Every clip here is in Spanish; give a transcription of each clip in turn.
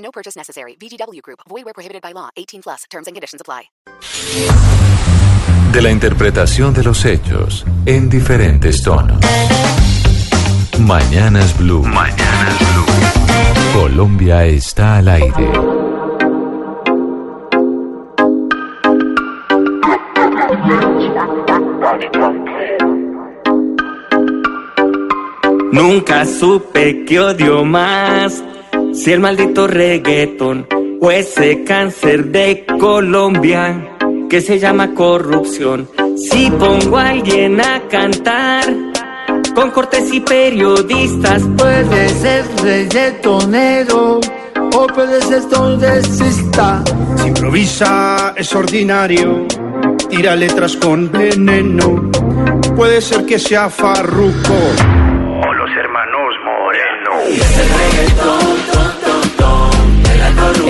No purchase necessary. VGW Group. Void where prohibited by law. 18 plus. Terms and conditions apply. De la interpretación de los hechos en diferentes tonos. Mañanas Blue. Mañanas Blue. Colombia está al aire. Nunca supe que odio más si el maldito reggaeton o ese cáncer de Colombia que se llama corrupción. Si pongo a alguien a cantar con cortes y periodistas, Puede ser reggaetonero o puede ser tondesista. Si improvisa es ordinario, tira letras con veneno. Puede ser que sea farruco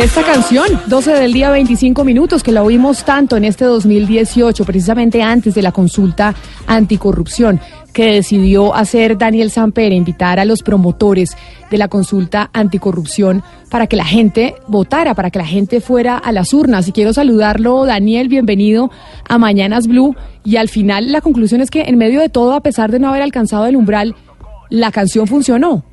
Esta canción, 12 del día 25 minutos, que la oímos tanto en este 2018, precisamente antes de la consulta anticorrupción que decidió hacer Daniel Samper, invitar a los promotores de la consulta anticorrupción para que la gente votara, para que la gente fuera a las urnas. Y quiero saludarlo, Daniel, bienvenido a Mañanas Blue. Y al final la conclusión es que en medio de todo, a pesar de no haber alcanzado el umbral, la canción funcionó.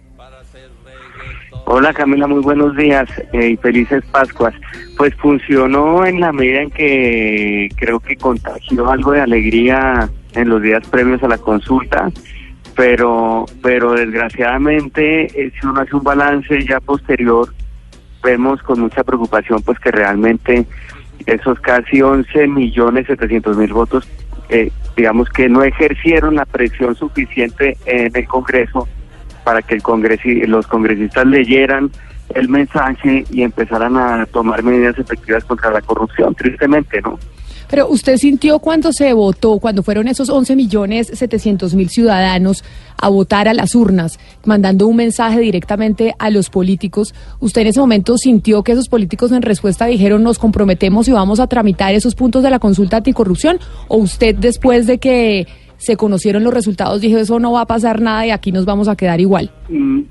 Hola Camila, muy buenos días eh, y felices Pascuas. Pues funcionó en la medida en que creo que contagió algo de alegría en los días previos a la consulta, pero pero desgraciadamente si uno hace un balance ya posterior vemos con mucha preocupación pues que realmente esos casi 11 millones 700 mil votos eh, digamos que no ejercieron la presión suficiente en el Congreso para que el congresi los congresistas leyeran el mensaje y empezaran a tomar medidas efectivas contra la corrupción, tristemente, ¿no? Pero usted sintió cuando se votó, cuando fueron esos 11 millones 700 mil ciudadanos a votar a las urnas, mandando un mensaje directamente a los políticos, ¿usted en ese momento sintió que esos políticos en respuesta dijeron nos comprometemos y vamos a tramitar esos puntos de la consulta anticorrupción? ¿O usted después de que se conocieron los resultados dijo eso no va a pasar nada y aquí nos vamos a quedar igual? Mm,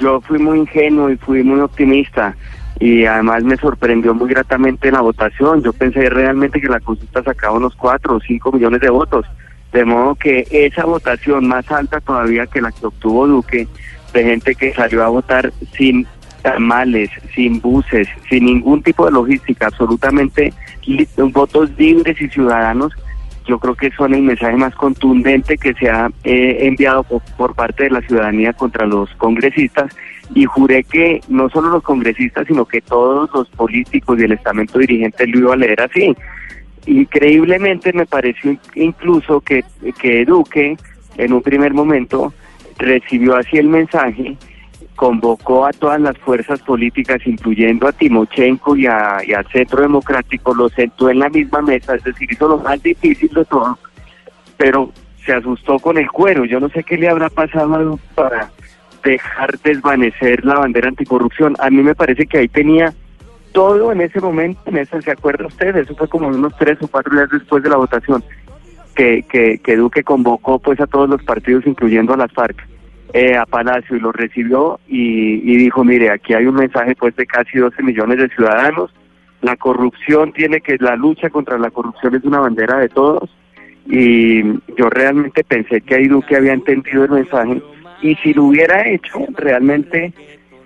Yo fui muy ingenuo y fui muy optimista y además me sorprendió muy gratamente la votación. Yo pensé realmente que la consulta sacaba unos 4 o 5 millones de votos. De modo que esa votación más alta todavía que la que obtuvo Duque, de gente que salió a votar sin tamales, sin buses, sin ningún tipo de logística, absolutamente votos libres y ciudadanos, yo creo que son el mensaje más contundente que se ha eh, enviado por, por parte de la ciudadanía contra los congresistas y juré que no solo los congresistas, sino que todos los políticos y el estamento dirigente lo iba a leer así. Increíblemente me pareció in- incluso que, que Duque en un primer momento recibió así el mensaje, convocó a todas las fuerzas políticas, incluyendo a Timochenko y, a, al Centro Democrático, los sentó en la misma mesa, es decir, hizo lo más difícil de todo, pero se asustó con el cuero. Yo no sé qué le habrá pasado a Duque para dejar desvanecer la bandera anticorrupción. A mí me parece que ahí tenía todo en ese momento, en ese, ¿se acuerda usted? Eso fue como unos tres o cuatro días después de la votación, que, que, que Duque convocó pues a todos los partidos, incluyendo a las FARC, eh, a Palacio y lo recibió y, dijo, mire, aquí hay un mensaje pues de casi 12 millones de ciudadanos, la corrupción tiene que, la lucha contra la corrupción es una bandera de todos y yo realmente pensé que ahí Duque había entendido el mensaje y si lo hubiera hecho, realmente,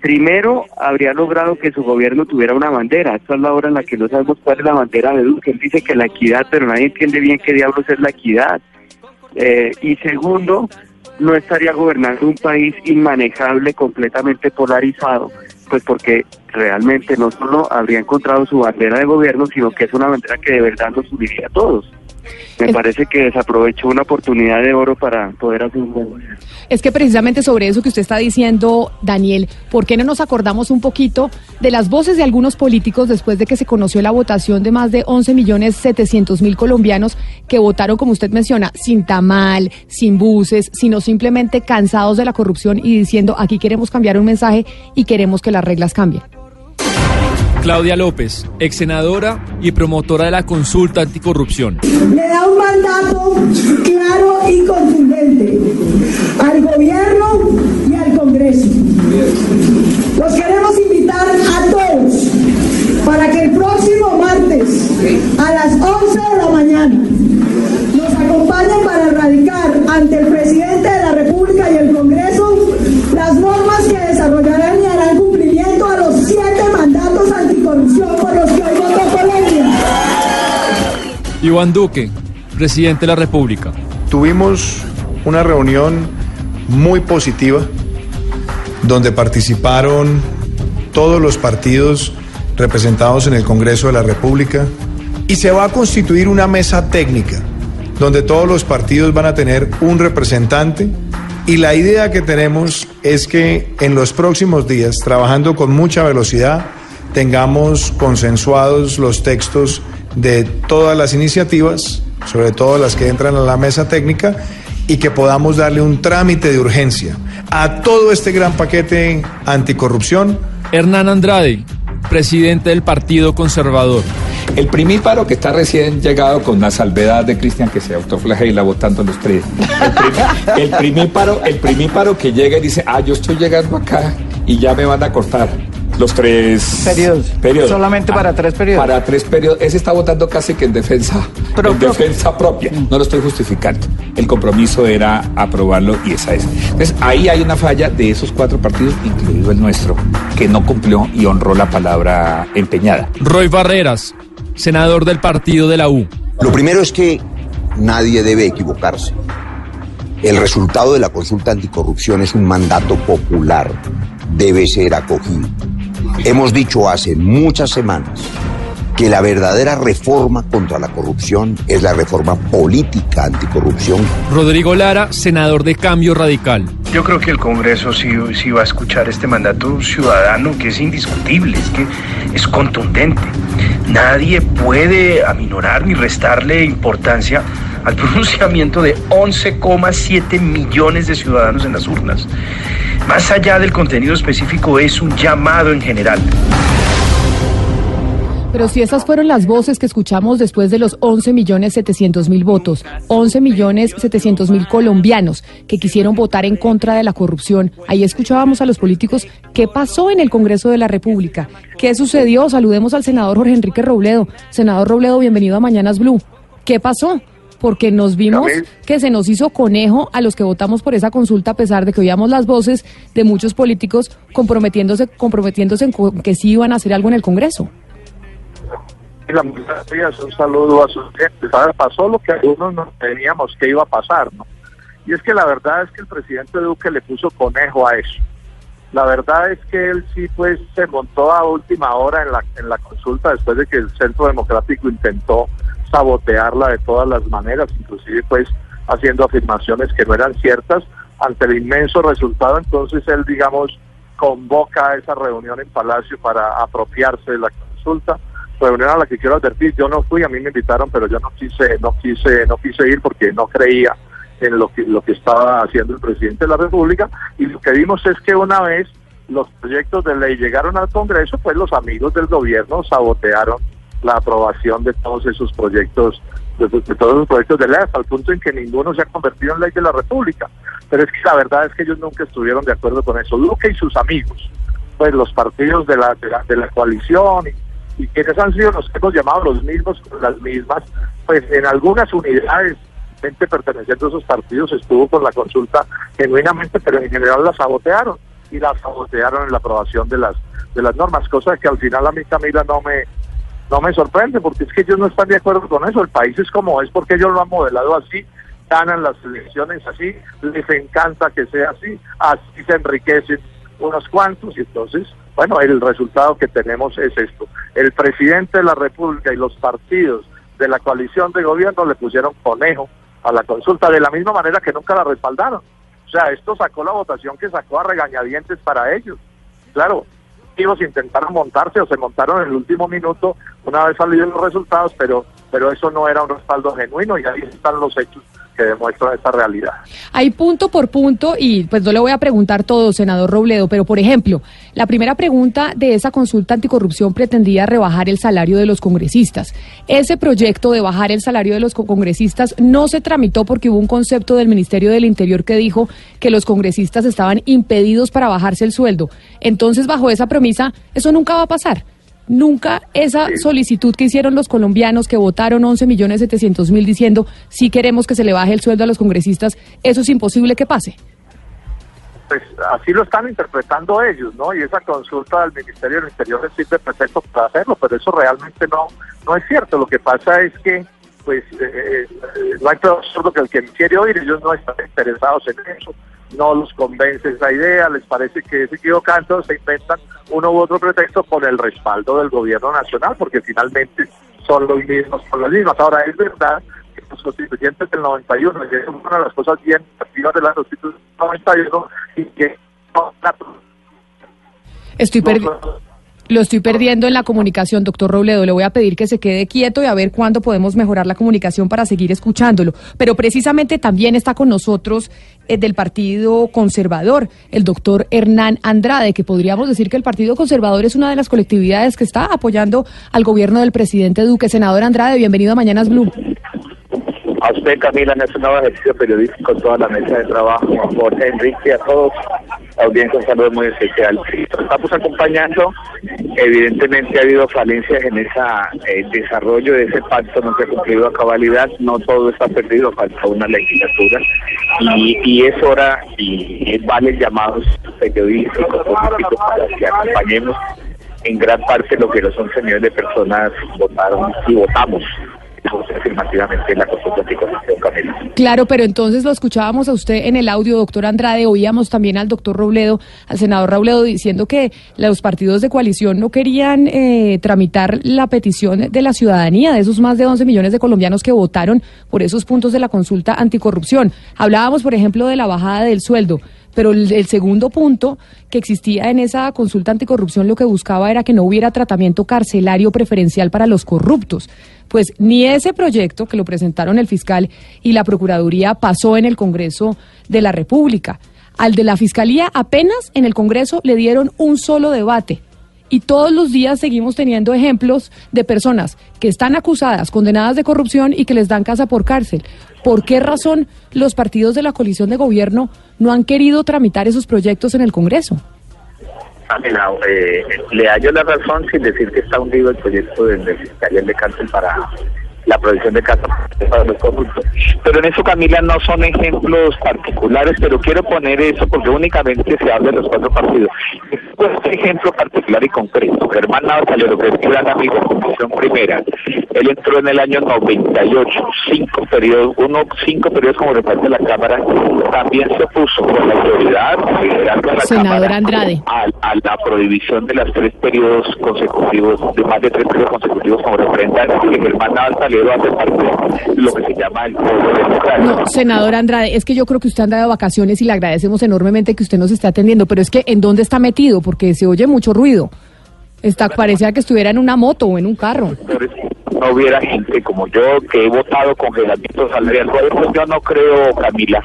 primero habría logrado que su gobierno tuviera una bandera. Esta es la hora en la que no sabemos cuál es la bandera de Duque. Él dice que la equidad, pero nadie entiende bien qué diablos es la equidad. Eh, y segundo, no estaría gobernando un país inmanejable, completamente polarizado, pues porque realmente no solo habría encontrado su bandera de gobierno, sino que es una bandera que de verdad nos uniría a todos. Me parece que desaprovechó una oportunidad de oro para poder hacer un buen gobierno. Es que precisamente sobre eso que usted está diciendo, Daniel, ¿por qué no nos acordamos un poquito de las voces de algunos políticos después de que se conoció la votación de más de 11 millones 700 mil colombianos que votaron, como usted menciona, sin tamal, sin buses, sino simplemente cansados de la corrupción y diciendo aquí queremos cambiar un mensaje y queremos que las reglas cambien? Claudia López, ex senadora y promotora de la consulta anticorrupción. le da un mandato claro y contundente al gobierno y al Congreso. Los queremos invitar a todos para que el próximo martes a las 11 Iván Duque, presidente de la República. Tuvimos una reunión muy positiva donde participaron todos los partidos representados en el Congreso de la República y se va a constituir una mesa técnica donde todos los partidos van a tener un representante y la idea que tenemos es que en los próximos días, trabajando con mucha velocidad, tengamos consensuados los textos de todas las iniciativas, sobre todo las que entran a la mesa técnica, y que podamos darle un trámite de urgencia a todo este gran paquete anticorrupción. Hernán Andrade, presidente del Partido Conservador. El primíparo que está recién llegado con la salvedad de Cristian que se autoflagela votando los tres. El, prim- el primíparo, el primíparo que llega y dice, ah, yo estoy llegando acá y ya me van a cortar. Los tres Periodos. Solamente para tres periodos. Para tres periodos. Ese está votando casi que en defensa, en defensa propia. No lo estoy justificando. El compromiso era aprobarlo y esa es. Entonces ahí hay una falla de esos cuatro partidos, incluido el nuestro, que no cumplió y honró la palabra empeñada. Roy Barreras, senador del partido de la U. Lo primero es que nadie debe equivocarse. El resultado de la consulta anticorrupción es un mandato popular. Debe ser acogido. Hemos dicho hace muchas semanas que la verdadera reforma contra la corrupción es la reforma política anticorrupción. Rodrigo Lara, senador de Cambio Radical. Yo creo que el Congreso sí, sí va a escuchar este mandato ciudadano que es indiscutible, es que es contundente. Nadie puede aminorar ni restarle importancia al pronunciamiento de 11,7 millones de ciudadanos en las urnas. Más allá del contenido específico, es un llamado en general. Pero si esas fueron las voces que escuchamos después de los 11 millones 700 mil votos, 11 millones 700 mil colombianos que quisieron votar en contra de la corrupción, ahí escuchábamos a los políticos qué pasó en el Congreso de la República, qué sucedió. Saludemos al senador Jorge Enrique Robledo. Senador Robledo, bienvenido a Mañanas Blue. ¿Qué pasó? Porque nos vimos que se nos hizo conejo a los que votamos por esa consulta, a pesar de que oíamos las voces de muchos políticos comprometiéndose, comprometiéndose en que sí iban a hacer algo en el Congreso. y la un saludo a sus clientes. ¿Sabes? Pasó lo que algunos no teníamos que iba a pasar, ¿no? Y es que la verdad es que el presidente Duque le puso conejo a eso. La verdad es que él sí, pues, se montó a última hora en la, en la consulta después de que el Centro Democrático intentó sabotearla de todas las maneras, inclusive, pues, haciendo afirmaciones que no eran ciertas. Ante el inmenso resultado, entonces él, digamos, convoca esa reunión en Palacio para apropiarse de la consulta reunión a la que quiero advertir, yo no fui, a mí me invitaron, pero yo no quise, no quise, no quise ir porque no creía en lo que lo que estaba haciendo el presidente de la República y lo que vimos es que una vez los proyectos de ley llegaron al Congreso, pues los amigos del gobierno sabotearon la aprobación de todos esos proyectos, de, de todos los proyectos de ley, hasta el punto en que ninguno se ha convertido en ley de la República. Pero es que la verdad es que ellos nunca estuvieron de acuerdo con eso. Duque y sus amigos, pues los partidos de la, de la, de la coalición y quienes han sido los que hemos llamado los mismos las mismas, pues en algunas unidades, gente perteneciente a esos partidos estuvo con la consulta genuinamente, pero en general la sabotearon y la sabotearon en la aprobación de las de las normas, cosa que al final a mí Camila no me no me sorprende porque es que ellos no están de acuerdo con eso, el país es como es porque ellos lo han modelado así, ganan las elecciones así, les encanta que sea así, así se enriquecen unos cuantos y entonces, bueno, el resultado que tenemos es esto. El presidente de la República y los partidos de la coalición de gobierno le pusieron conejo a la consulta, de la misma manera que nunca la respaldaron. O sea, esto sacó la votación que sacó a regañadientes para ellos. Claro, intentaron montarse o se montaron en el último minuto una vez salidos los resultados, pero, pero eso no era un respaldo genuino y ahí están los hechos que demuestran esta realidad. Hay punto por punto y pues no le voy a preguntar todo, senador Robledo, pero por ejemplo, la primera pregunta de esa consulta anticorrupción pretendía rebajar el salario de los congresistas. Ese proyecto de bajar el salario de los congresistas no se tramitó porque hubo un concepto del Ministerio del Interior que dijo que los congresistas estaban impedidos para bajarse el sueldo. Entonces, bajo esa premisa, eso nunca va a pasar nunca esa solicitud que hicieron los colombianos que votaron 11 millones 700 mil diciendo si queremos que se le baje el sueldo a los congresistas, eso es imposible que pase. Pues así lo están interpretando ellos, ¿no? Y esa consulta del Ministerio del Interior les sirve perfecto para hacerlo, pero eso realmente no no es cierto. Lo que pasa es que pues eh, eh no hay todo que el que quiere oír, ellos no están interesados en eso no los convence esa idea, les parece que es equivocado, se inventan uno u otro pretexto con el respaldo del gobierno nacional, porque finalmente son los mismos, son las mismas. Ahora, es verdad que los constituyentes del 91, y es una de las cosas bien activas de la constitución del 91, y que Estoy perdiendo. Lo estoy perdiendo en la comunicación, doctor Robledo. Le voy a pedir que se quede quieto y a ver cuándo podemos mejorar la comunicación para seguir escuchándolo. Pero precisamente también está con nosotros eh, del Partido Conservador, el doctor Hernán Andrade, que podríamos decir que el Partido Conservador es una de las colectividades que está apoyando al gobierno del presidente Duque. Senador Andrade, bienvenido a Mañanas Blue. A usted, Camila, en este nuevo ejercicio periodístico, toda la mesa de trabajo, a Jorge, Enrique, a todos, audiencia, un saludo muy especial. Estamos acompañando, evidentemente ha habido falencias en ese desarrollo de ese pacto, no se ha cumplido a cabalidad, no todo está perdido, falta una legislatura. Y, y es hora y vale llamados periodísticos, políticos, para que acompañemos en gran parte lo que los 11 millones de personas votaron y votamos Claro, pero entonces lo escuchábamos a usted en el audio, doctor Andrade, oíamos también al doctor Robledo, al senador Robledo, diciendo que los partidos de coalición no querían eh, tramitar la petición de la ciudadanía, de esos más de 11 millones de colombianos que votaron por esos puntos de la consulta anticorrupción. Hablábamos, por ejemplo, de la bajada del sueldo. Pero el, segundo punto que existía en esa consulta anticorrupción lo que buscaba era que no hubiera tratamiento carcelario preferencial para los corruptos. Pues ni ese proyecto que lo presentaron el fiscal y la Procuraduría pasó en el Congreso de la República. Al de la Fiscalía apenas en el Congreso le dieron un solo debate. Y todos los días seguimos teniendo ejemplos de personas que están acusadas, condenadas de corrupción y que les dan casa por cárcel. ¿Por qué razón los partidos de la coalición de gobierno no han querido tramitar esos proyectos en el Congreso? Pamela, eh, le hallo la razón sin decir que está hundido el proyecto del, del fiscal de cárcel para la provisión de casa para los corruptos. Pero en eso, Camila, no son ejemplos particulares, pero quiero poner eso porque únicamente se habla de los cuatro partidos. Este ejemplo particular y concreto. Germán lo que es gran amigo, Comisión Primera, él entró en el año 98, cinco periodos, uno, cinco periodos como reparto de la Cámara, también se opuso con la autoridad, liderando la Senador Andrade. A, la prohibición de las tres periodos consecutivos, de más de tres periodos consecutivos como representante, que Germán Navarro lo que se llama el No, senador Andrade, es que yo creo que usted anda de vacaciones y le agradecemos enormemente que usted nos esté atendiendo, pero es que ¿en dónde está metido? Porque se oye mucho ruido. Está, parecía que estuviera en una moto o en un carro no hubiera gente como yo que he votado congelamiento salarial. yo no creo, Camila,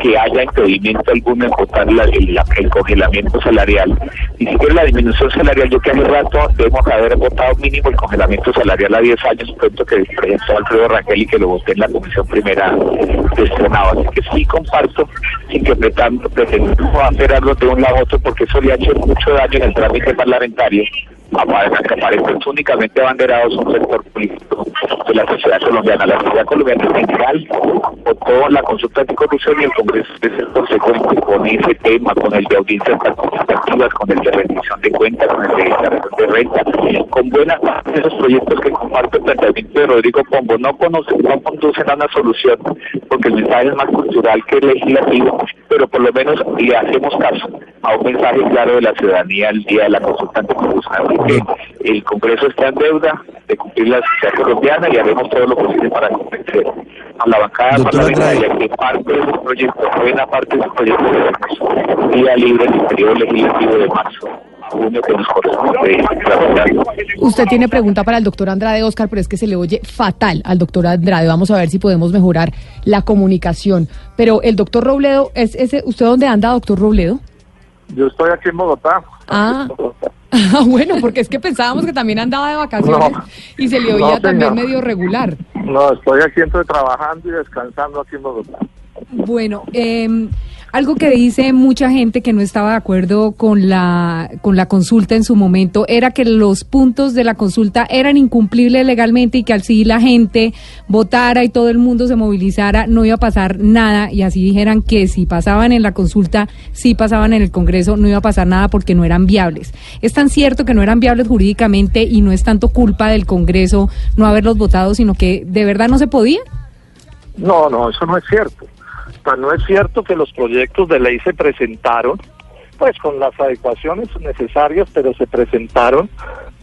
que haya impedimento alguno en votar el, congelamiento salarial. Ni siquiera la disminución salarial. Yo que hace rato debemos haber votado mínimo el congelamiento salarial a 10 años, pronto que presentó Alfredo Raquel y que lo voté en la comisión primera de Senado. Así que sí comparto, sin que pretendamos hacer algo de un lado a otro, porque eso le ha hecho mucho daño en el trámite parlamentario que aparecen únicamente abanderados un sector político de la sociedad colombiana. La sociedad colombiana en general votó la consulta anticorrupción y el Congreso es el consecuente con ese tema, con el de audiencias participativas, con el de rendición de cuentas, con el de declaración de renta, con buena parte de esos proyectos que comparte el planteamiento de Rodrigo Pombo. No, conocen, no conducen a una solución porque el mensaje es más cultural que legislativo, pero por lo menos le hacemos caso a un mensaje claro de la ciudadanía el día de la consulta anticorrupción que el Congreso está en deuda de cumplir la sociedad colombiana y haremos todo lo posible para convencer a la bancada parlamentaria que parte de su proyecto, buena parte de su proyecto de día libre en el periodo legislativo de marzo. Junio que nos corresponde tramitar. Usted tiene pregunta para el doctor Andrade Oscar, pero es que se le oye fatal al doctor Andrade. Vamos a ver si podemos mejorar la comunicación. Pero el doctor Robledo, ¿es ese, ¿usted dónde anda, doctor Robledo? Yo estoy aquí en Bogotá. Ah. Ah, bueno, porque es que pensábamos que también andaba de vacaciones No. y se le No, oía también medio regular. No, estoy aquí entre trabajando y descansando aquí en Bogotá. Bueno, eh, algo que dice mucha gente que no estaba de acuerdo con la, con la consulta en su momento era que los puntos de la consulta eran incumplibles legalmente y que al sí la gente votara y todo el mundo se movilizara no iba a pasar nada y así dijeran que si pasaban en la consulta, si pasaban en el Congreso, no iba a pasar nada porque no eran viables. Es tan cierto que no eran viables jurídicamente y no es tanto culpa del Congreso no haberlos votado, sino que de verdad no se podía. No, no, eso no es cierto. No es cierto que los proyectos de ley se presentaron, pues con las adecuaciones necesarias, pero se presentaron,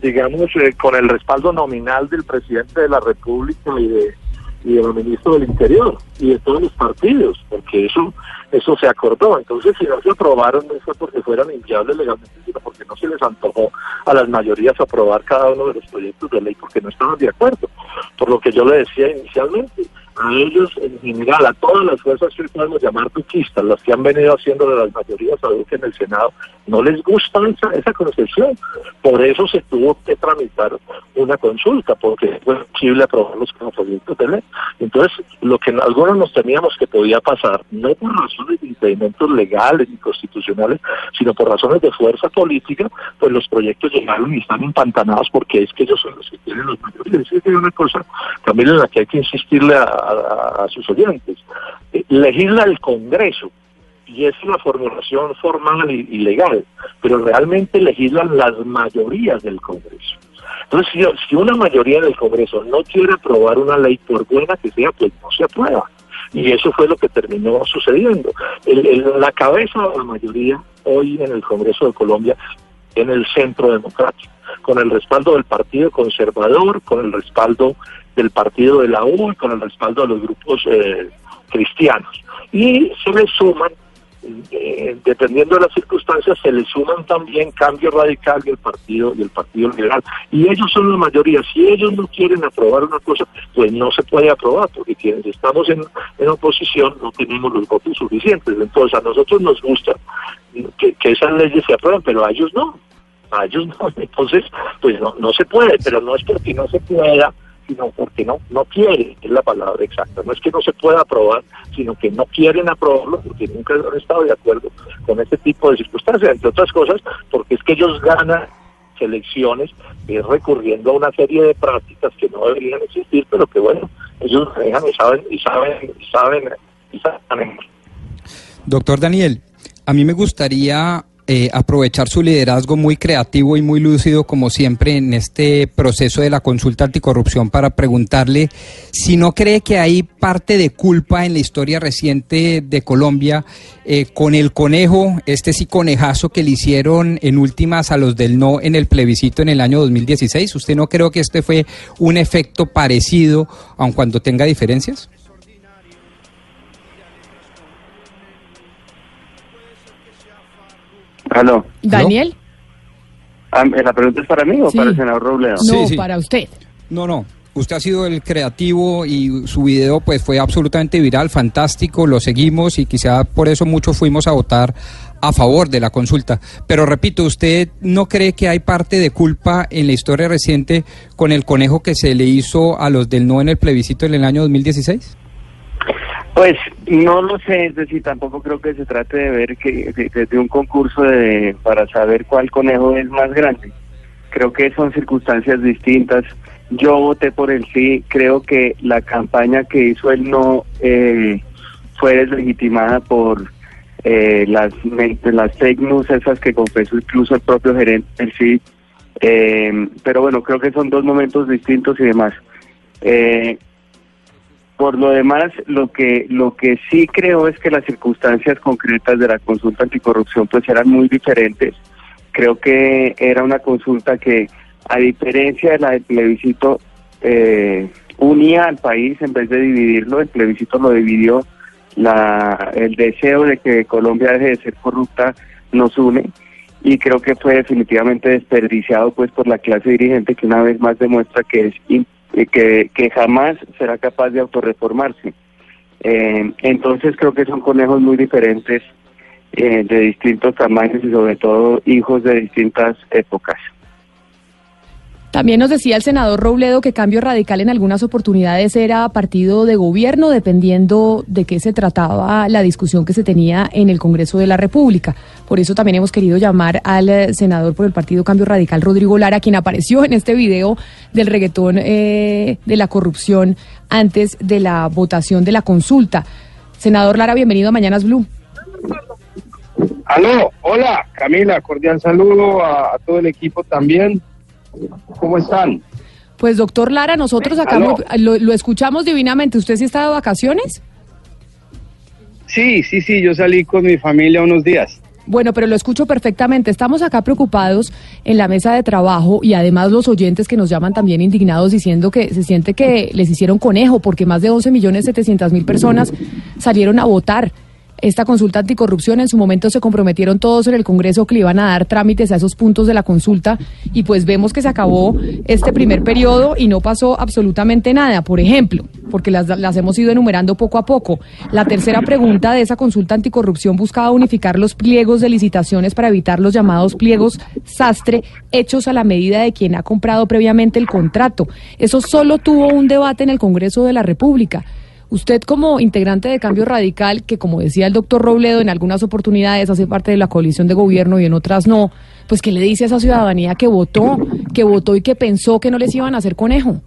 digamos, eh, con el respaldo nominal del presidente de la República y de y del ministro del Interior y de todos los partidos, porque eso eso se acordó. Entonces, si no se aprobaron, no fue porque fueran inviables legalmente, sino porque no se les antojó a las mayorías aprobar cada uno de los proyectos de ley porque no estaban de acuerdo. Por lo que yo le decía inicialmente, a ellos en general, a todas las fuerzas que podemos llamar duquistas, las que han venido haciendo de las mayorías a Duque en el Senado, no les gusta esa, esa concepción. Por eso se tuvo que tramitar una consulta, porque fue posible aprobarlos como proyectos de ley. Entonces, lo que algunos nos temíamos que podía pasar, no por razones de impedimentos legales y constitucionales, sino por razones de fuerza política, pues los proyectos llegaron y están empantanados porque es que ellos son los que tienen los mayorías. Es una cosa también en la que hay que insistirle a sus oyentes. Eh, legisla el Congreso, y es una formulación formal y, legal, pero realmente legislan las mayorías del Congreso. Entonces, si, si una mayoría del Congreso no quiere aprobar una ley, por buena que sea, pues no se aprueba. Y eso fue lo que terminó sucediendo. El- el- la cabeza de la mayoría hoy en el Congreso de Colombia en el centro democrático, con el respaldo del Partido Conservador, con el respaldo del Partido de la U y con el respaldo de los grupos eh, cristianos. Y se le suman, eh, dependiendo de las circunstancias, se le suman también Cambio Radical y el Partido y Partido Liberal. Y ellos son la mayoría. Si ellos no quieren aprobar una cosa, pues no se puede aprobar, porque quienes estamos en, en oposición no tenemos los votos suficientes. Entonces a nosotros nos gusta que, que esas leyes se aprueben, pero a ellos no. A ellos no. Entonces, pues no, no se puede, pero no es porque no se pueda, sino porque no no quieren, es la palabra exacta. No es que no se pueda aprobar, sino que no quieren aprobarlo porque nunca han estado de acuerdo con este tipo de circunstancias, entre otras cosas, porque es que ellos ganan elecciones eh, recurriendo a una serie de prácticas que no deberían existir, pero que bueno, ellos manejan y saben y saben y saben y saben. Doctor Daniel, a mí me gustaría eh, aprovechar su liderazgo muy creativo y muy lúcido, como siempre, en este proceso de la consulta anticorrupción para preguntarle si no cree que hay parte de culpa en la historia reciente de Colombia eh, con el conejo, este sí conejazo que le hicieron en últimas a los del no en el plebiscito en el año 2016. ¿Usted no creo que este fue un efecto parecido, aun cuando tenga diferencias? Aló. Daniel. Ah, ¿La pregunta es para mí o Sí. para el senador Robledo? Sí, sí. para usted. No, no. Usted ha sido el creativo y su video pues fue absolutamente viral, fantástico, lo seguimos y quizá por eso muchos fuimos a votar a favor de la consulta. Pero repito, ¿usted no cree que hay parte de culpa en la historia reciente con el conejo que se le hizo a los del no en el plebiscito en el año 2016? Pues no lo sé, es decir, tampoco creo que se trate de ver que de, de- un concurso de, para saber cuál conejo es más grande. Creo que son circunstancias distintas. Yo voté por el sí, creo que la campaña que hizo el no eh, fue deslegitimada por eh, las, las fake news esas que confesó incluso el propio gerente del sí. Eh, pero bueno, creo que son dos momentos distintos y demás. Eh, por lo demás, lo que lo que sí creo es que las circunstancias concretas de la consulta anticorrupción pues eran muy diferentes. Creo que era una consulta que a diferencia de la del plebiscito, eh, unía al país en vez de dividirlo, el plebiscito lo dividió, la, el deseo de que Colombia deje de ser corrupta nos une y creo que fue definitivamente desperdiciado pues por la clase dirigente que una vez más demuestra que es que, que jamás será capaz de autorreformarse. Eh, entonces creo que son conejos muy diferentes eh, de distintos tamaños y sobre todo hijos de distintas épocas. También nos decía el senador Robledo que Cambio Radical en algunas oportunidades era partido de gobierno, dependiendo de qué se trataba la discusión que se tenía en el Congreso de la República. Por eso también hemos querido llamar al eh, senador por el partido Cambio Radical, Rodrigo Lara, quien apareció en este video del reggaetón eh, de la corrupción antes de la votación de la consulta. Senador Lara, bienvenido a Mañanas Blue. Aló, hola Camila, cordial saludo a, a todo el equipo también. ¿Cómo están? Pues doctor Lara, nosotros acá Aló. muy- lo, lo escuchamos divinamente. ¿Usted sí está de vacaciones? Sí, sí, sí, yo salí con mi familia unos días. Bueno, pero lo escucho perfectamente. Estamos acá preocupados en la mesa de trabajo y además los oyentes que nos llaman también indignados diciendo que se siente que les hicieron conejo porque más de 11 millones 700 mil personas salieron a votar. Esta consulta anticorrupción en su momento se comprometieron todos en el Congreso que le iban a dar trámites a esos puntos de la consulta y pues vemos que se acabó este primer periodo y no pasó absolutamente nada. Por ejemplo, porque las, hemos ido enumerando poco a poco. La tercera pregunta de esa consulta anticorrupción buscaba unificar los pliegos de licitaciones para evitar los llamados pliegos sastre hechos a la medida de quien ha comprado previamente el contrato. Eso solo tuvo un debate en el Congreso de la República. Usted como integrante de Cambio Radical, que como decía el doctor Robledo, en algunas oportunidades hace parte de la coalición de gobierno y en otras no, pues ¿qué le dice a esa ciudadanía que votó, que votó y que pensó que no les iban a hacer conejo?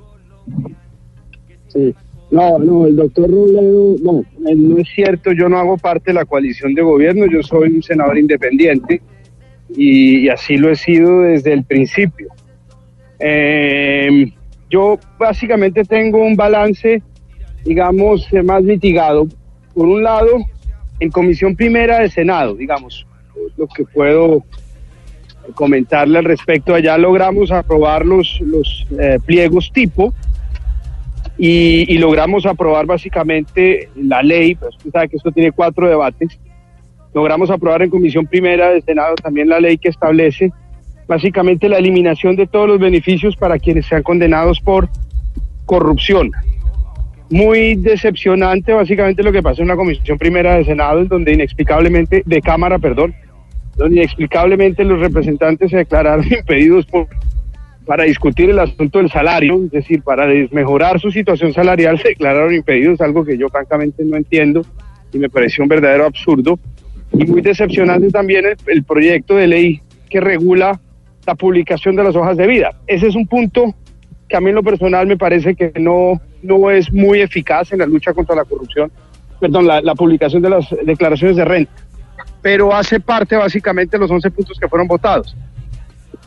Sí. No, no, el doctor Robledo, no, eh, no es cierto, yo no hago parte de la coalición de gobierno, yo soy un senador independiente y, y así lo he sido desde el principio. Eh, yo básicamente tengo un balance, digamos, eh, más mitigado. Por un lado, en comisión primera de Senado, digamos, lo que puedo comentarle al respecto, allá logramos aprobar los, los eh, pliegos tipo y, logramos aprobar básicamente la ley, pues usted sabe que esto tiene cuatro debates, logramos aprobar en comisión primera del Senado también la ley que establece básicamente la eliminación de todos los beneficios para quienes sean condenados por corrupción. Muy decepcionante básicamente lo que pasó en la comisión primera del Senado, en donde inexplicablemente, de Cámara, perdón, donde inexplicablemente los representantes se declararon impedidos por, para discutir el asunto del salario, es decir, para desmejorar su situación salarial se declararon impedidos, algo que yo francamente no entiendo y me pareció un verdadero absurdo. Y muy decepcionante también el, el proyecto de ley que regula la publicación de las hojas de vida. Ese es un punto que a mí en lo personal me parece que no, no es muy eficaz en la lucha contra la corrupción, perdón, la, publicación de las declaraciones de renta, pero hace parte básicamente de los 11 puntos que fueron votados.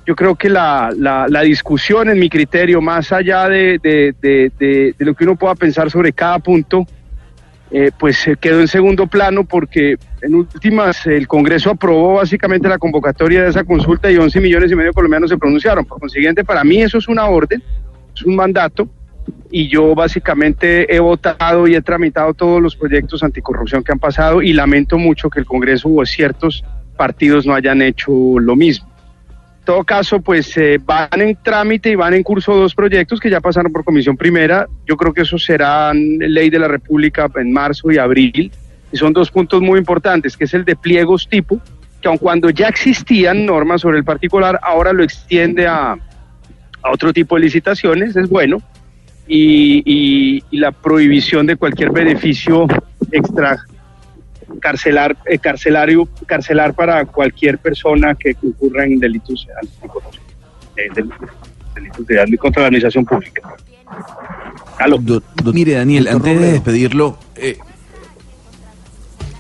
Yo creo que la, la, discusión, en mi criterio, más allá de, de, de, lo que uno pueda pensar sobre cada punto, eh, pues se quedó en segundo plano porque en últimas el Congreso aprobó básicamente la convocatoria de esa consulta y 11 millones y medio colombianos se pronunciaron. Por consiguiente, para mí eso es una orden, es un mandato y yo básicamente he votado y he tramitado todos los proyectos anticorrupción que han pasado y lamento mucho que el Congreso o ciertos partidos no hayan hecho lo mismo. En todo caso, pues eh, van en trámite y van en curso dos proyectos que ya pasaron por comisión primera. Yo creo que eso serán ley de la República en marzo y abril. Y son dos puntos muy importantes, que es el de pliegos tipo, que aun cuando ya existían normas sobre el particular, ahora lo extiende a, a otro tipo de licitaciones, es bueno. Y, y- y la prohibición de cualquier beneficio extra carcelar, eh, carcelario, carcelar para cualquier persona que incurra en delitos eh, del- delitos de contra la administración pública. Do- do- mire, Daniel, antes de despedirlo, eh,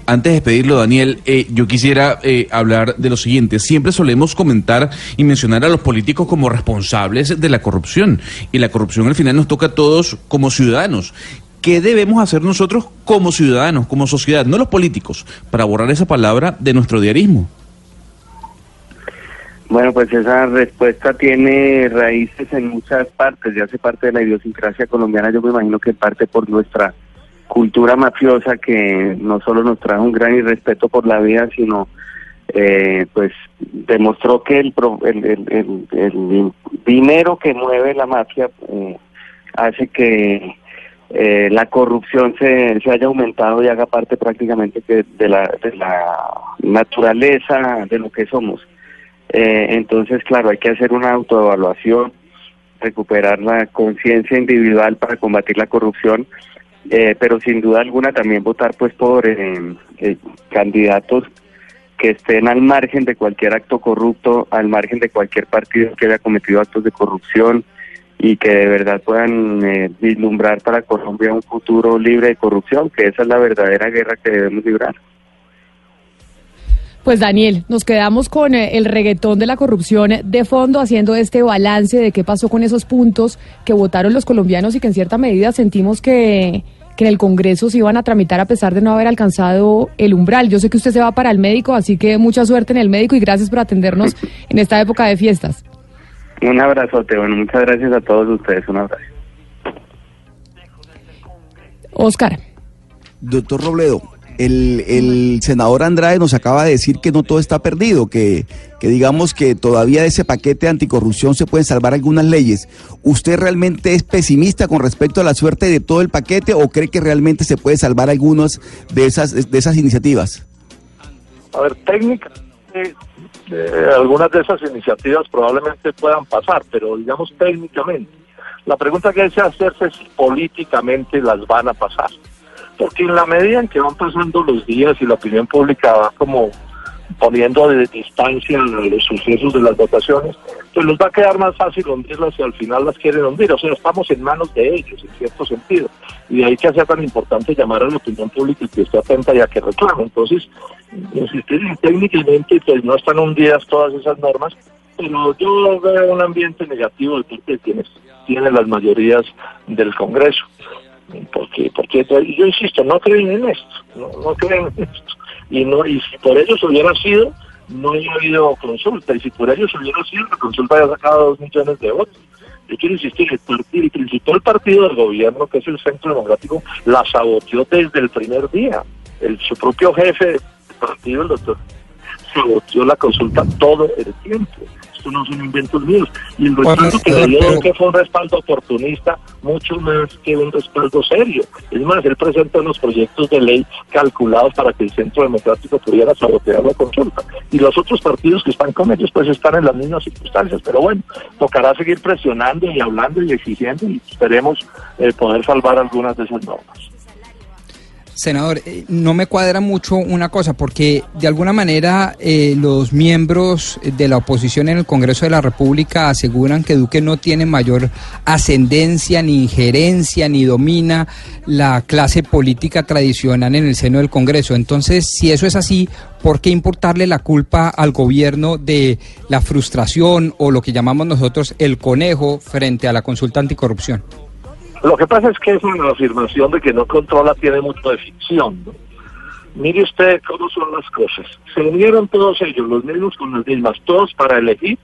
antes de despedirlo, Daniel, eh, yo quisiera eh, hablar de lo siguiente. Siempre solemos comentar y mencionar a los políticos como responsables de la corrupción. Y la corrupción al final nos toca a todos como ciudadanos. ¿Qué debemos hacer nosotros como ciudadanos, como sociedad, no los políticos, para borrar esa palabra de nuestro diarismo? Bueno, pues esa respuesta tiene raíces en muchas partes, ya hace parte de la idiosincrasia colombiana, yo me imagino que parte por nuestra cultura mafiosa que no solo nos trajo un gran irrespeto por la vida, sino eh, pues demostró que el, el- el dinero que mueve la mafia eh, hace que eh, la corrupción se, se haya aumentado y haga parte prácticamente que de la, de la naturaleza de lo que somos. Eh, entonces, claro, hay que hacer una autoevaluación, recuperar la conciencia individual para combatir la corrupción, eh, pero sin duda alguna también votar pues por eh, eh, candidatos que estén al margen de cualquier acto corrupto, al margen de cualquier partido que haya cometido actos de corrupción y que de verdad puedan eh, vislumbrar para Colombia un futuro libre de corrupción, que esa es la verdadera guerra que debemos librar. Pues Daniel, nos quedamos con eh, el reggaetón de la corrupción de fondo, haciendo este balance de qué pasó con esos puntos que votaron los colombianos y que en cierta medida sentimos que, que en el Congreso se iban a tramitar a pesar de no haber alcanzado el umbral. Yo sé que usted se va para el médico, así que mucha suerte en el médico y gracias por atendernos en esta época de fiestas. Un abrazote, bueno, muchas gracias a todos ustedes, un abrazo. Oscar. Doctor Robledo, el, el senador Andrade nos acaba de decir que no todo está perdido, que, digamos que todavía de ese paquete de anticorrupción se pueden salvar algunas leyes. ¿Usted realmente es pesimista con respecto a la suerte de todo el paquete o cree que realmente se puede salvar algunas de esas, de esas iniciativas? A ver, técnicamente, eh, algunas de esas iniciativas probablemente puedan pasar, pero digamos técnicamente. La pregunta que hay que hacerse es si políticamente las van a pasar. Porque en la medida en que van pasando los días y la opinión pública va como poniendo de distancia los sucesos de las votaciones, pues les va a quedar más fácil hundirlas si al final las quieren hundir. O sea, estamos en manos de ellos, en cierto sentido. Y de ahí que sea tan importante llamar a la opinión pública y que esté atenta y a que reclame. Entonces, insistir en técnicamente, pues no están hundidas todas esas normas, pero yo veo un ambiente negativo de parte de quienes tienen las mayorías del Congreso. Porque, porque yo insisto, no creen en esto, no, no creen en esto. Y, no, y si por ellos hubiera sido, no hubiera habido consulta. Y si por ellos hubiera sido, la consulta había sacado dos millones de votos. Yo quiero insistir, el, partido, el principal partido del gobierno, que es el Centro Democrático, la saboteó desde el primer día. El, su propio jefe del partido, el doctor, saboteó la consulta todo el tiempo. No son inventos míos. Y el respaldo que le dio que fue un respaldo oportunista, mucho más que un respaldo serio. Es más, él presenta unos proyectos de ley calculados para que el Centro Democrático pudiera sabotear la consulta. Y los otros partidos que están con ellos, pues están en las mismas circunstancias. Pero bueno, tocará seguir presionando y hablando y exigiendo y esperemos eh, poder salvar algunas de esas normas. Senador, eh, no me cuadra mucho una cosa, porque de alguna manera eh, los miembros de la oposición en el Congreso de la República aseguran que Duque no tiene mayor ascendencia, ni injerencia, ni domina la clase política tradicional en el seno del Congreso. Entonces, si eso es así, ¿por qué importarle la culpa al gobierno de la frustración o lo que llamamos nosotros el conejo frente a la consulta anticorrupción? Lo que pasa es que esa afirmación de que no controla tiene mucho de ficción. ¿no? Mire usted cómo son las cosas. Se unieron todos ellos, los mismos con las mismas, todos para elegir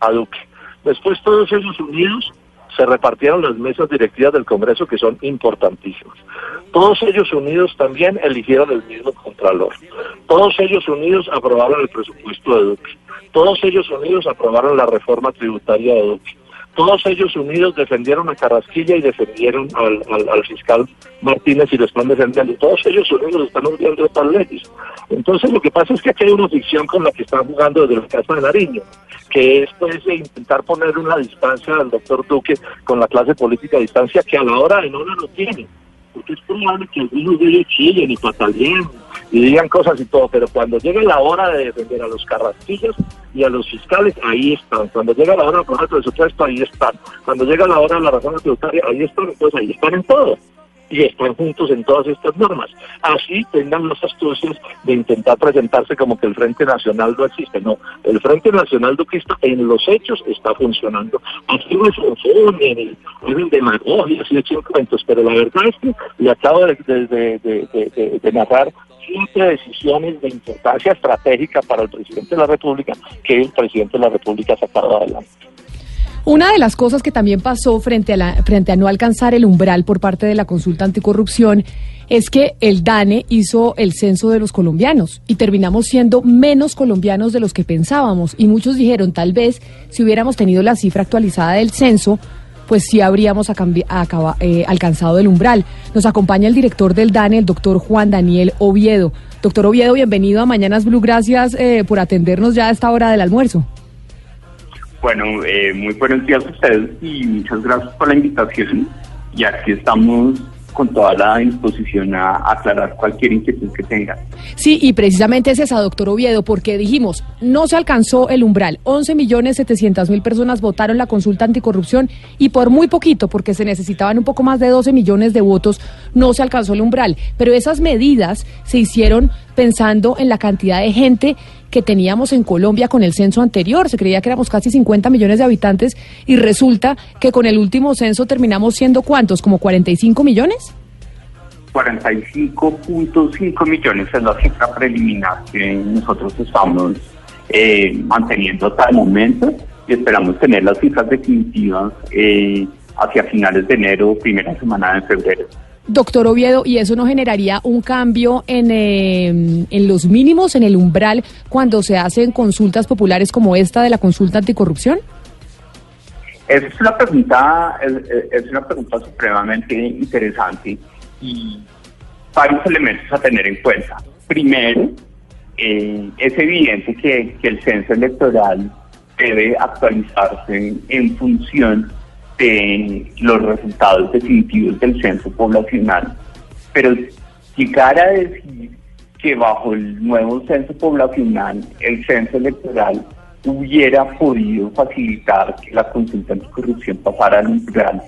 a Duque. Después todos ellos unidos se repartieron las mesas directivas del Congreso que son importantísimas. Todos ellos unidos también eligieron el mismo Contralor. Todos ellos unidos aprobaron el presupuesto de Duque. Todos ellos unidos aprobaron la reforma tributaria de Duque todos ellos unidos defendieron a Carrasquilla y defendieron al, al, al, fiscal Martínez y lo están defendiendo. Todos ellos unidos están hundiendo estas leyes. Entonces lo que pasa es que aquí hay una ficción con la que están jugando desde la Casa de Nariño, que es pues intentar poner una distancia al doctor Duque con la clase política a distancia que a la hora de no lo tiene. Porque es probable que algunos de ellos chillen y patalleen y digan cosas y todo, pero cuando llegue la hora de defender a los carrasquillas y a los fiscales, ahí están. Cuando llega la hora de aprobar el presupuesto, ahí están. Cuando llega la hora de la razón tributaria, ahí están. Entonces ahí están en todo. Y están juntos en todas estas normas. Así tengan las astucias de intentar presentarse como que el Frente Nacional no existe. No, el Frente Nacional Duquista en los hechos está funcionando. Así no es en demagogia, así de cuentos, pero la verdad es que le acabo de, de, de, de narrar siete decisiones de importancia estratégica para el presidente de la República que el presidente de la República ha sacado adelante. Una de las cosas que también pasó frente a, la, frente a no alcanzar el umbral por parte de la consulta anticorrupción es que el DANE hizo el censo de los colombianos y terminamos siendo menos colombianos de los que pensábamos. Y muchos dijeron, tal vez si hubiéramos tenido la cifra actualizada del censo, pues sí habríamos eh, alcanzado el umbral. Nos acompaña el director del DANE, el doctor Juan Daniel Oviedo. Doctor Oviedo, bienvenido a Mañanas Blue. Gracias eh, por atendernos ya a esta hora del almuerzo. Bueno, eh, muy buenos días a ustedes y muchas gracias por la invitación. Y aquí estamos con toda la disposición a, aclarar cualquier inquietud que tengan. Sí, y precisamente es esa, doctor Oviedo, porque dijimos, no se alcanzó el umbral. 11 millones 700 mil personas votaron la consulta anticorrupción y por muy poquito, porque se necesitaban un poco más de 12 millones de votos, no se alcanzó el umbral. Pero esas medidas se hicieron pensando en la cantidad de gente que teníamos en Colombia con el censo anterior. Se creía que éramos casi 50 millones de habitantes y resulta que con el último censo terminamos siendo cuántos, como 45 millones. 45.5 millones es la cifra preliminar que nosotros estamos eh, manteniendo hasta el momento y esperamos tener las cifras definitivas eh, hacia finales de enero, primera semana de febrero. Doctor Oviedo, ¿y eso no generaría un cambio en, eh, en los mínimos, en el umbral, cuando se hacen consultas populares como esta de la consulta anticorrupción? Es una pregunta, es, una pregunta supremamente interesante y varios elementos a tener en cuenta. Primero, eh, es evidente que, que el censo electoral debe actualizarse en función los resultados definitivos del censo poblacional. Pero llegar a decir que bajo el nuevo censo poblacional el censo electoral hubiera podido facilitar que la consulta anticorrupción pasara al umbral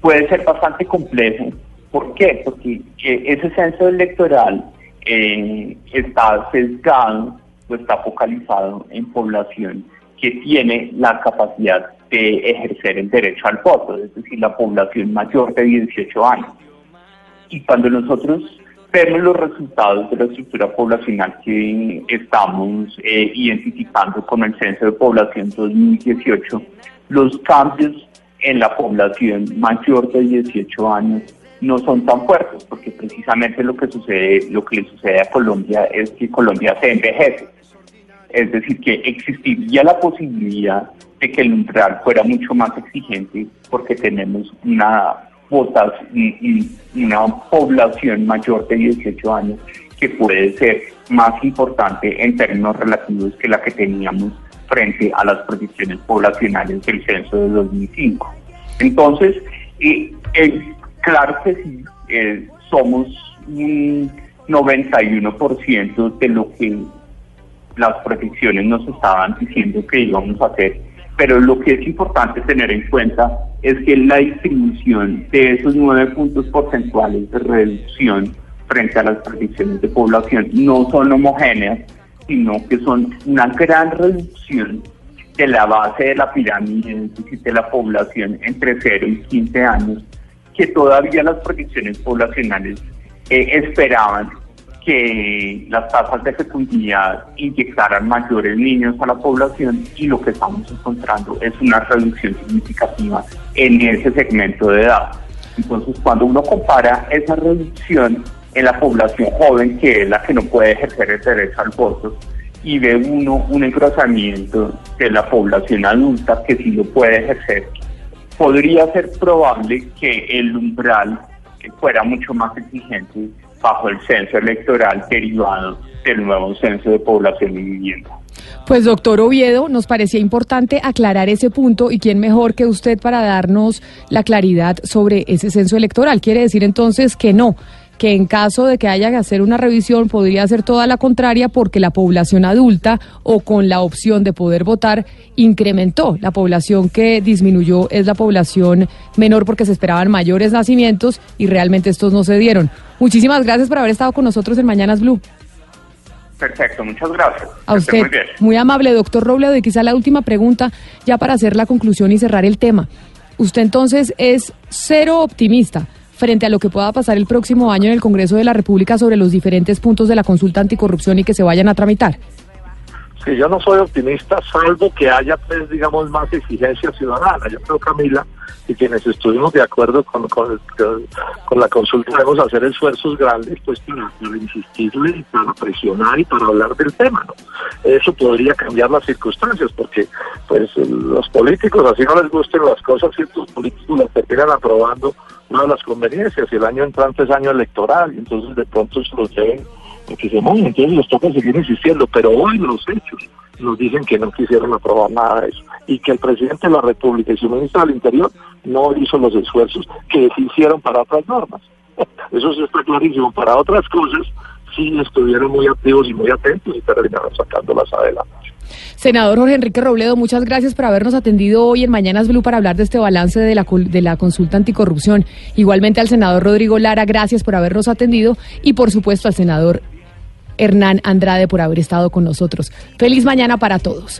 puede ser bastante complejo. ¿Por qué? Porque ese censo electoral eh, está sesgado o está focalizado en población que tiene la capacidad de ejercer el derecho al voto, es decir, la población mayor de 18 años. Y cuando nosotros vemos los resultados de la estructura poblacional que estamos eh, identificando con el Censo de Población 2018, los cambios en la población mayor de 18 años no son tan fuertes, porque precisamente lo que sucede, lo que le sucede a Colombia es que Colombia se envejece. Es decir, que existiría la posibilidad de que el umbral fuera mucho más exigente porque tenemos una población mayor de 18 años que puede ser más importante en términos relativos que la que teníamos frente a las predicciones poblacionales del censo de 2005. Entonces, eh, claro que sí, eh, somos un 91% de lo que las predicciones nos estaban diciendo que íbamos a hacer pero lo que es importante tener en cuenta es que la distribución de esos nueve puntos porcentuales de reducción frente a las predicciones de población no son homogéneas, sino que son una gran reducción de la base de la pirámide, de la población entre 0 y 15 años, que todavía las predicciones poblacionales eh, esperaban que las tasas de fecundidad inyectaran mayores niños a la población y lo que estamos encontrando es una reducción significativa en ese segmento de edad. Entonces, cuando uno compara esa reducción en la población joven, que es la que no puede ejercer el derecho al voto, y ve uno un engrosamiento de la población adulta que sí lo puede ejercer, podría ser probable que el umbral fuera mucho más exigente bajo el censo electoral derivado del nuevo censo de población y vivienda. Pues doctor Oviedo, nos parecía importante aclarar ese punto y quién mejor que usted para darnos la claridad sobre ese censo electoral. Quiere decir entonces que no, que en caso de que haya que hacer una revisión podría ser toda la contraria porque la población adulta o con la opción de poder votar incrementó. La población que disminuyó es la población menor porque se esperaban mayores nacimientos y realmente estos no se dieron. Muchísimas gracias por haber estado con nosotros en Mañanas Blue. Perfecto, muchas gracias. A usted, Muy bien. muy amable, doctor Robledo. Y quizá la última pregunta, ya para hacer la conclusión y cerrar el tema. Usted entonces es cero optimista frente a lo que pueda pasar el próximo año en el Congreso de la República sobre los diferentes puntos de la consulta anticorrupción y que se vayan a tramitar. Sí, yo no soy optimista, salvo que haya, pues, digamos, más exigencia ciudadana. Yo creo, Camila, y quienes estuvimos de acuerdo con, con, la consulta, debemos hacer esfuerzos grandes, pues, para, para insistirle para presionar y para hablar del tema, ¿no? Eso podría cambiar las circunstancias, porque, pues, los políticos, así no les gusten las cosas, ciertos políticos las terminan aprobando una de las conveniencias, y el año entrante es año electoral, y entonces de pronto se los deben que se mojen, entonces les toca seguir insistiendo, pero hoy los hechos nos dicen que no quisieron aprobar nada de eso y que el presidente de la República y su ministro del Interior no hizo los esfuerzos que se hicieron para otras normas. Eso sí está clarísimo. Para otras cosas sí estuvieron muy activos y muy atentos y terminaron sacándolas adelante. Senador Jorge Enrique Robledo, muchas gracias por habernos atendido hoy en Mañanas Blue para hablar de este balance de la, de la consulta anticorrupción. Igualmente al senador Rodrigo Lara, gracias por habernos atendido y por supuesto al senador Hernán Andrade por haber estado con nosotros. Feliz mañana para todos.